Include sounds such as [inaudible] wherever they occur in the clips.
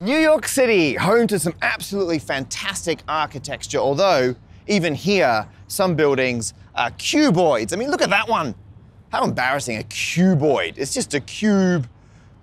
New York City, home to some absolutely fantastic architecture, although even here, some buildings are cuboids. I mean, look at that one. How embarrassing, a cuboid. It's just a cube,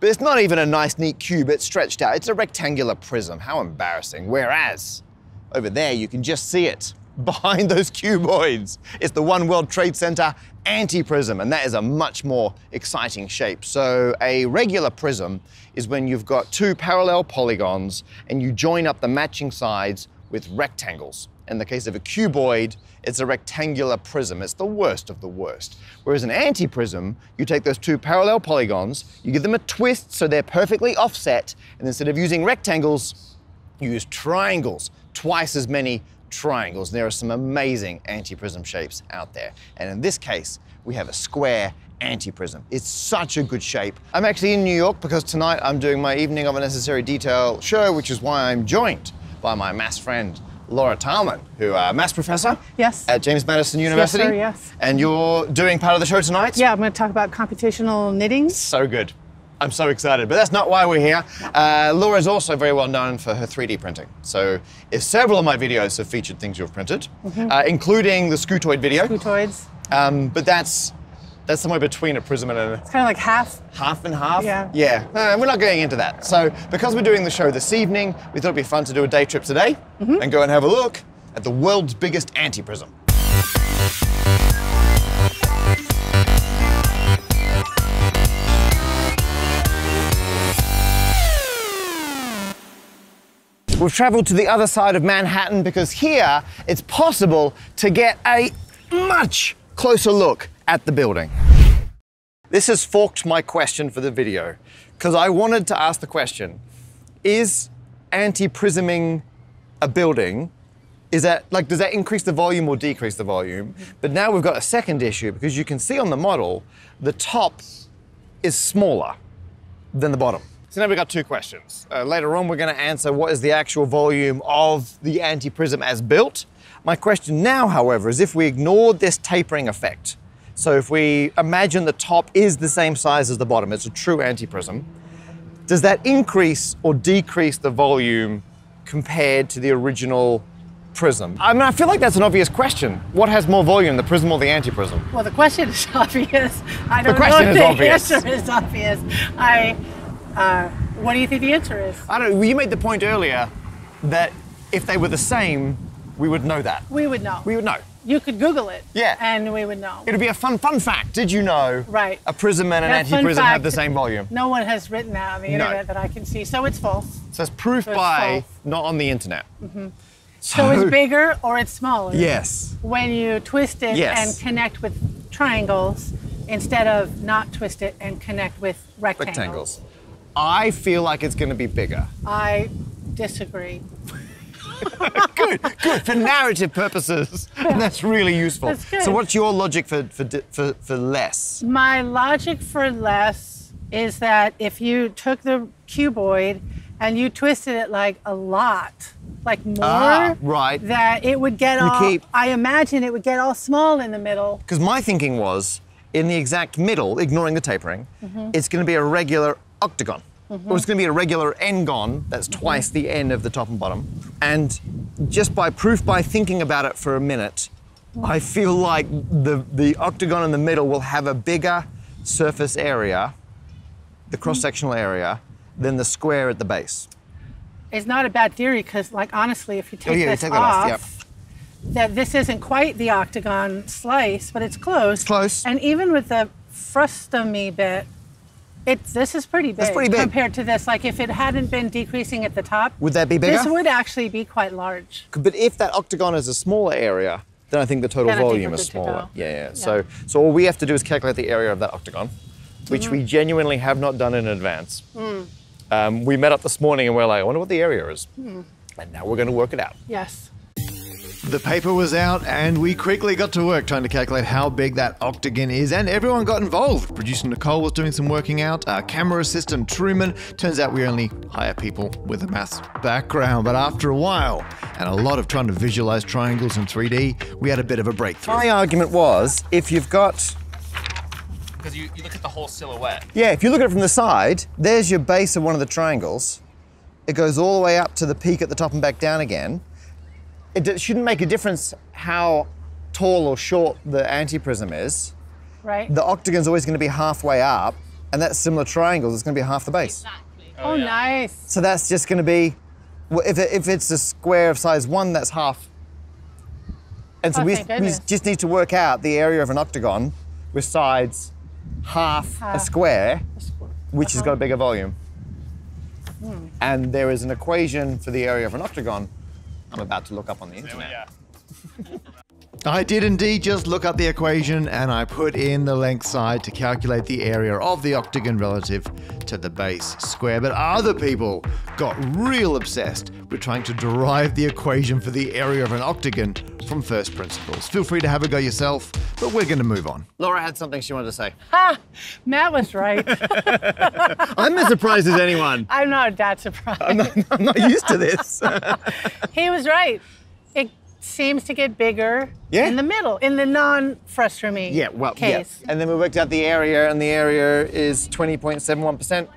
but it's not even a nice, neat cube. It's stretched out. It's a rectangular prism. How embarrassing. Whereas, over there, you can just see it behind those cuboids. It's the One World Trade Center anti-prism, and that is a much more exciting shape. So a regular prism is when you've got two parallel polygons and you join up the matching sides with rectangles. In the case of a cuboid, it's a rectangular prism. It's the worst of the worst. Whereas an anti-prism, you take those two parallel polygons, you give them a twist so they're perfectly offset, and instead of using rectangles, you use triangles, twice as many triangles. There are some amazing anti-prism shapes out there. And in this case, we have a square anti-prism. It's such a good shape. I'm actually in New York because tonight I'm doing my Evening of Unnecessary Detail show, which is why I'm joined by my maths friend, Laura Taalman, who a maths professor yes. at James Madison University. Yes, sir, yes. And you're doing part of the show tonight? Yeah, I'm going to talk about computational knitting. So good. I'm so excited, but that's not why we're here. Uh, Laura is also very well known for her 3D printing. So, if several of my videos have featured things you've printed, Mm-hmm. uh, including the Scutoid video. Scutoids. Um, but that's that's somewhere between a prism and a It's kind of like half. half and half. Yeah. Yeah. Uh, we're not going into that. So, because we're doing the show this evening, we thought it'd be fun to do a day trip today Mm-hmm. and go and have a look at the world's biggest anti-prism. We've traveled to the other side of Manhattan because here it's possible to get a much closer look at the building. This has forked my question for the video because I wanted to ask the question Is anti prisming a building? Is that like, does that increase the volume or decrease the volume? But now we've got a second issue because you can see on the model the top is smaller than the bottom. So now we've got two questions. Uh, later on, we're going to answer what is the actual volume of the anti-prism as built. My question now, however, is if we ignore this tapering effect, so if we imagine the top is the same size as the bottom, it's a true anti-prism, does that increase or decrease the volume compared to the original prism? I mean, I feel like that's an obvious question. What has more volume, the prism or the anti-prism? Well, the question is [laughs] obvious. I don't question know is the obvious. answer is obvious. I. Uh, what do you think the answer is? I don't know, you made the point earlier that if they were the same, we would know that. We would know. We would know. you could Google it. Yeah. And we would know. It would be a fun, fun fact. Did you know Right. a prism and an anti-prism have the same volume? No one has written that on the No. internet that I can see, so it's false. So it's proof It's by, false. not on the internet. So it's bigger or it's smaller. Yes. When you twist it Yes. and connect with triangles instead of not twist it and connect with rectangles. Rectangles. I feel like it's going to be bigger. I disagree. [laughs] good, good. For narrative purposes, that's really useful. That's. So what's your logic for, for, for, for less? My logic for less is that if you took the cuboid and you twisted it like a lot, like more, Ah, right. that it would get all. keep- I imagine it would get all small in the middle. Because my thinking was, in the exact middle, ignoring the tapering, Mm-hmm. it's going to be a regular octagon. Or it's going to be a regular n-gon, that's twice the n of the top and bottom. And just by proof, by thinking about it for a minute, I feel like the, the octagon in the middle will have a bigger surface area, the cross-sectional area, than the square at the base. It's not a bad theory because, like, honestly, if you oh, take Oh, yeah, this take that off, off, yep. that this isn't quite the octagon slice, but it's close. close. And even with the frustomy bit, it's this is pretty big, pretty big. compared to this. Like, if it hadn't been decreasing at the top, Would that be bigger? This would actually be quite large. But if that octagon is a smaller area, then I think the total Then volume is smaller. go. Yeah, yeah, So, so all we have to do is calculate the area of that octagon, which Mm-hmm. we genuinely have not done in advance. Hmm. Um, we met up this morning and we're like, I wonder what the area is. Hmm. And now we're going to work it out. Yes. The paper was out, and we quickly got to work trying to calculate how big that octagon is, and everyone got involved. Producer Nicole was doing some working out, our camera assistant Truman. Turns out we only hire people with a maths background, but after a while, and a lot of trying to visualize triangles in 3D, we had a bit of a breakthrough. My argument was if you've got, Because you, you look at the whole silhouette. yeah, if you look at it from the side, there's your base of one of the triangles. it goes all the way up to the peak at the top and back down again. It shouldn't make a difference how tall or short the anti-prism is. Right. The octagon's always going to be halfway up, and that's similar triangles. It's going to be half the base. Exactly. Oh, nice. So that's just going to be, well, if, it, if it's a square of size one, that's half. And so Oh, we, thank we just need to work out the area of an octagon with sides half a square, which has Uh-huh. got a bigger volume. Hmm. And there is an equation for the area of an octagon I'm about to look up on the internet. [laughs] I did indeed just look up the equation and I put in the length side to calculate the area of the octagon relative to the base square. But other people got real obsessed with trying to derive the equation for the area of an octagon from first principles. Feel free to have a go yourself, but we're going to move on. Laura had something she wanted to say. Ha! Matt was right. [laughs] I'm as surprised as anyone. I'm not that surprised. I'm not, I'm not used to this. [laughs] He was right. Seems to get bigger Yeah. in the middle, in the non-frustruming Yeah, well, case. yeah. And then we worked out the area, and the area is 20.71%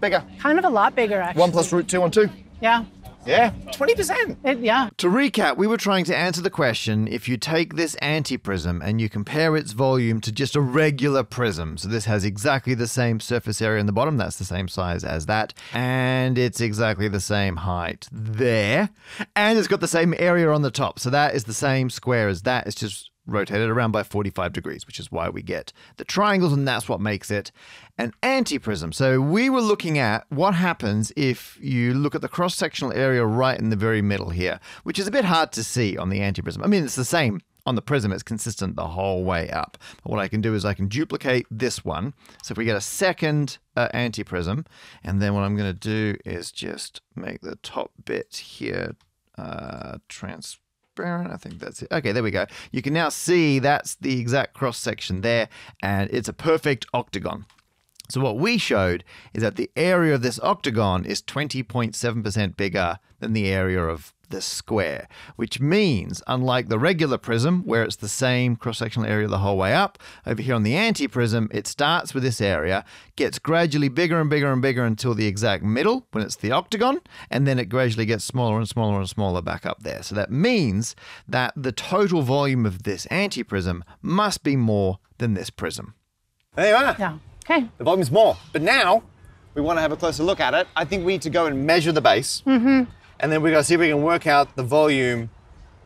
bigger. Kind of a lot bigger, actually. One plus root two on two. Yeah. Yeah, 20%. It, yeah. To recap, we were trying to answer the question if you take this antiprism and you compare its volume to just a regular prism. So this has exactly the same surface area in the bottom, that's the same size as that, and it's exactly the same height there, and it's got the same area on the top. So that is the same square as that. It's just rotated around by 45 degrees, which is why we get the triangles, and that's what makes it an antiprism. So we were looking at what happens if you look at the cross sectional area right in the very middle here, which is a bit hard to see on the antiprism. I mean, it's the same on the prism, it's consistent the whole way up. But what I can do is I can duplicate this one. So if we get a second uh, antiprism, and then what I'm going to do is just make the top bit here uh, transparent. I think that's it. Okay, there we go. You can now see that's the exact cross section there, and it's a perfect octagon. So what we showed is that the area of this octagon is 20.7% bigger than the area of the square, which means, unlike the regular prism, where it's the same cross-sectional area the whole way up, over here on the anti-prism, it starts with this area, gets gradually bigger and bigger and bigger until the exact middle, when it's the octagon, and then it gradually gets smaller and smaller and smaller back up there. So that means that the total volume of this anti-prism must be more than this prism. There you are. Yeah. Okay. The volume's more. But now we want to have a closer look at it. I think we need to go and measure the base. Mm-hmm. And then we're going to see if we can work out the volume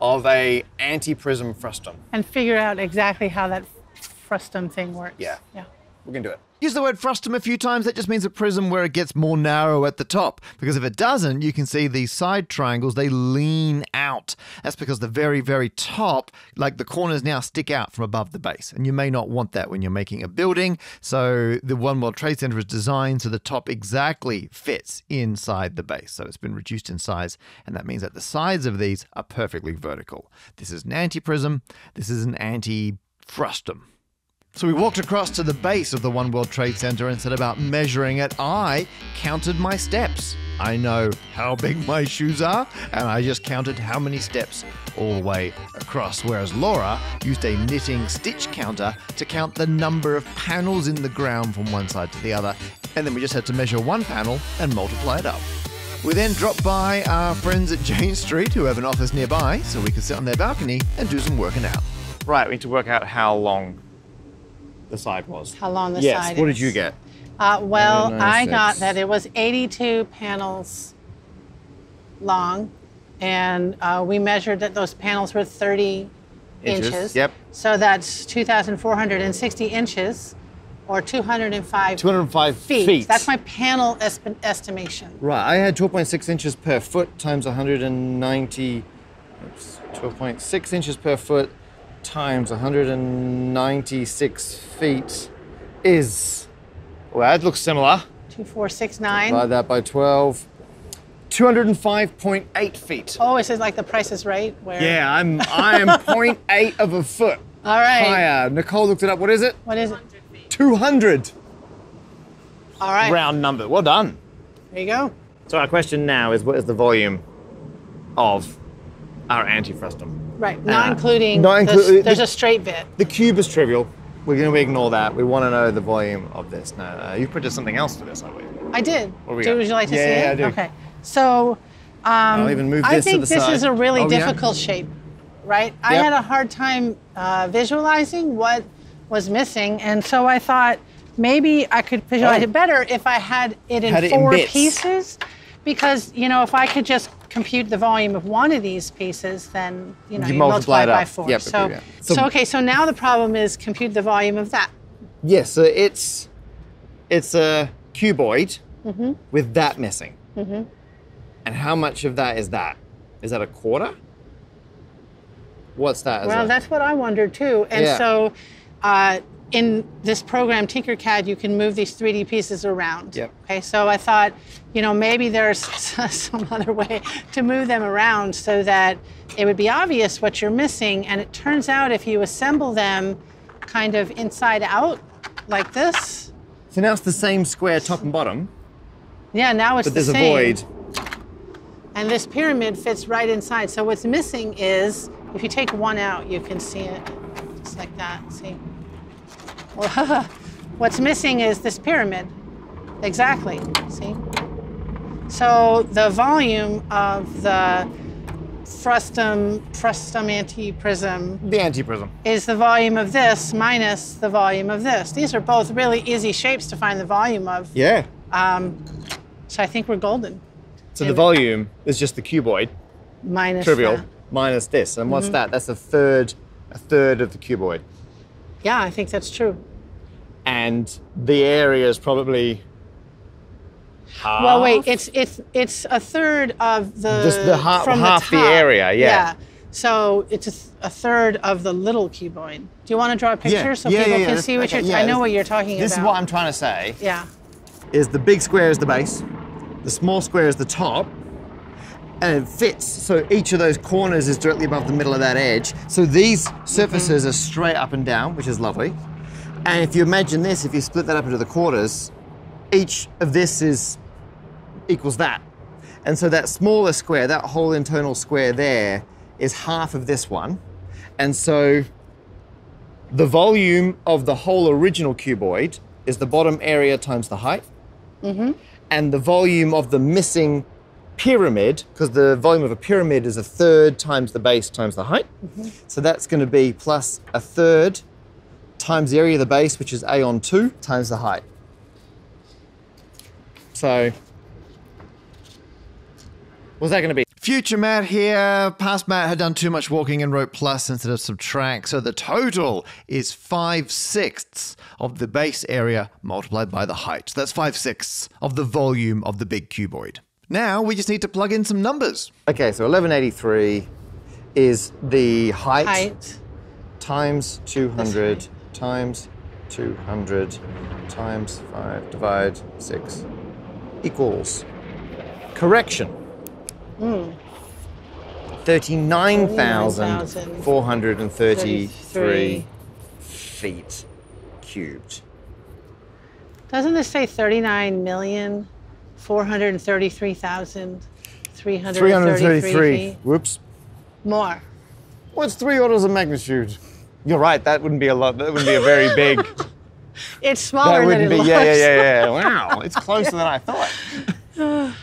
of a anti-prism frustum. And figure out exactly how that frustum thing works. Yeah. Yeah. We can do it. Use the word frustum a few times. That just means a prism where it gets more narrow at the top. Because if it doesn't, you can see these side triangles, they lean out. That's because the very, very top, like the corners now stick out from above the base. And you may not want that when you're making a building. So the One World Trade Center is designed so the top exactly fits inside the base. So it's been reduced in size. And that means that the sides of these are perfectly vertical. This is an anti prism. This is an anti frustum. So we walked across to the base of the One World Trade Center and set about measuring it. I counted my steps. I know how big my shoes are, and I just counted how many steps all the way across. Whereas Laura used a knitting stitch counter to count the number of panels in the ground from one side to the other, and then we just had to measure one panel and multiply it up. We then dropped by our friends at Jane Street, who have an office nearby, so we could sit on their balcony and do some working out. Right, we need to work out how long the side was. How long the side? yes, side what is. did you get? Uh, well, Nine, I got that it was 82 panels long, and uh, we measured that those panels were 30 Inches, inches. yep. So that's 2,460 inches, or 205 205 feet. feet. That's my panel esp- estimation. Right, I had 12.6 inches per foot times 190. Oops, 12.6 inches per foot times 196 feet is. Well, that looks similar. 2469. Divide that by 12. 205.8 feet. Oh, it says like the price is right. Where? Yeah, I'm I am [laughs] 0.8 of a foot All right. higher. Nicole looked it up. What is it? What is it? 200. All right. Round number. Well done. There you go. So our question now is what is the volume of our antifrustum? Right. Not Uh, including. not the- there's the- a straight bit. The cube is trivial. We're going to ignore that. We want to know the volume of this. No, no, you printed something else to this, I believe. I did. What we do, got? would you like to Yeah, see yeah, it? I do. Okay. So um, I'll even move I this to think the this side. is a really Oh, yeah. difficult shape, right? I had a hard time uh, visualizing what was missing, and so I thought maybe I could visualize Oh. it better if I had it in Had it in four pieces. Because you know, if I could just compute the volume of one of these pieces, then you know You you, multiply multiply it by four. Yep, so, yeah. so, So- okay, so now the problem is compute the volume of that. Yes, so it's it's a cuboid Mm-hmm. with that missing. And how much of that is that? Is that a quarter? What's that? Well, a- that's what I wondered too. And Yeah. so, uh, in this program Tinkercad, you can move these 3D pieces around. Yep. Okay, so I thought, you know, maybe there's [laughs] some other way to move them around so that it would be obvious what you're missing. And it turns out if you assemble them kind of inside out, like this, so now it's the same square top and bottom, yeah, now it's but the there's a void. And this pyramid fits right inside. So what's missing is, if you take one out, you can see it just like that. See? Well, [laughs] what's missing is this pyramid. Exactly. See? So the volume of the frustum frustum antiprism The antiprism. is the volume of this minus the volume of this. These are both really easy shapes to find the volume of. Yeah. Um, so I think we're golden. So the volume is just the cuboid, Minus trivial, that. minus this. And what's mm-hmm. that? That's a third, a third of the cuboid. Yeah, I think that's true. And the area is probably half. Well, wait, it's it's it's a third of the Just the ha- from half the top. area, yeah. yeah. So it's a, th- a third of the little cuboid. Do you want to draw a picture so people can see what Okay, you're? yeah, I know what you're talking This about. This is what I'm trying to say. Yeah. is the big square is the base, the small square is the top, and it fits. So each of those corners is directly above the middle of that edge. So these surfaces mm-hmm. are straight up and down, which is lovely. And if you imagine this, if you split that up into the quarters, each of this is equals that. And so that smaller square, that whole internal square there, is half of this one. And so the volume of the whole original cuboid is the bottom area times the height. Mm-hmm. And the volume of the missing pyramid, because the volume of a pyramid is a third times the base times the height. Mm-hmm. So that's going to be plus a third times the area of the base, which is A on 2, times the height. So, what's that going to be? Future Matt here. Past Matt had done too much walking and wrote plus instead of subtract. So the total is 5 sixths of the base area multiplied by the height. So that's 5 sixths of the volume of the big cuboid. Now we just need to plug in some numbers. Okay, so 1183 is the height, Height. times 200 times 200 times 5 divide 6 equals correction. Hmm. 39,433 feet cubed. Doesn't this say thirty-nine million four hundred thirty-three thousand three hundred thirty-three 333. feet? Whoops. More. What's three orders of magnitude? You're right, that wouldn't be a lot, that wouldn't be a very big. [laughs] It's that smaller than wouldn't it be, looks. yeah, yeah, yeah, yeah. [laughs] Wow, it's closer than I thought. [sighs]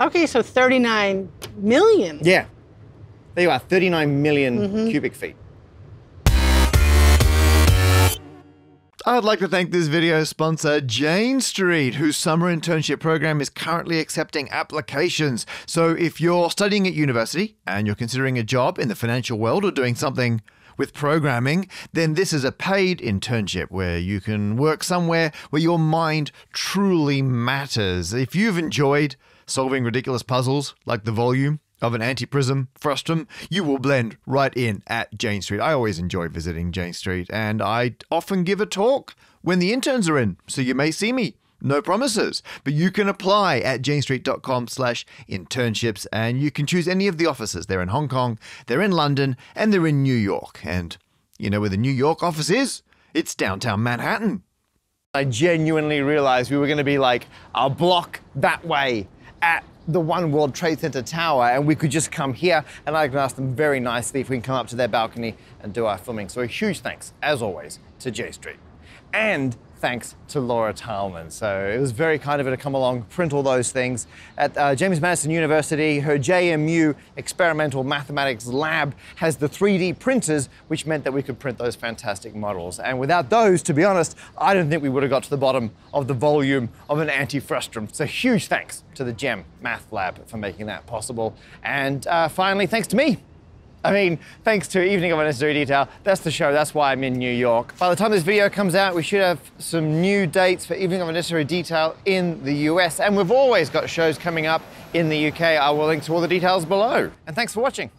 Okay, so thirty-nine million. Yeah. There you are, 39 million Mm-hmm. cubic feet. I'd like to thank this video sponsor, Jane Street, whose summer internship program is currently accepting applications. So if you're studying at university and you're considering a job in the financial world or doing something with programming, then this is a paid internship where you can work somewhere where your mind truly matters. If you've enjoyed solving ridiculous puzzles like the volume, of an antiprism frustum, you will blend right in at Jane Street. I always enjoy visiting Jane Street, and I often give a talk when the interns are in, so you may see me. No promises, but you can apply at janestreet.com slash internships and you can choose any of the offices. They're in Hong Kong, they're in London, and they're in New York. And you know where the New York office is? It's downtown Manhattan. I genuinely realized we were going to be like a block that way at the One World Trade Center tower, and we could just come here, and I can ask them very nicely if we can come up to their balcony and do our filming. So a huge thanks, as always, to Jane Street. And thanks to Laura Taalman. So it was very kind of her to come along, print all those things. At uh, James Madison University, her JMU Experimental Mathematics Lab has the 3D printers, which meant that we could print those fantastic models. And without those, to be honest, I don't think we would have got to the bottom of the volume of an anti-frustrum. So huge thanks to the GEM Math Lab for making that possible. And uh, finally, thanks to me I mean, thanks to Evening of Unnecessary Detail, that's the show, that's why I'm in New York. By the time this video comes out, we should have some new dates for Evening of Unnecessary Detail in the US, and we've always got shows coming up in the UK. I will link to all the details below. And thanks for watching.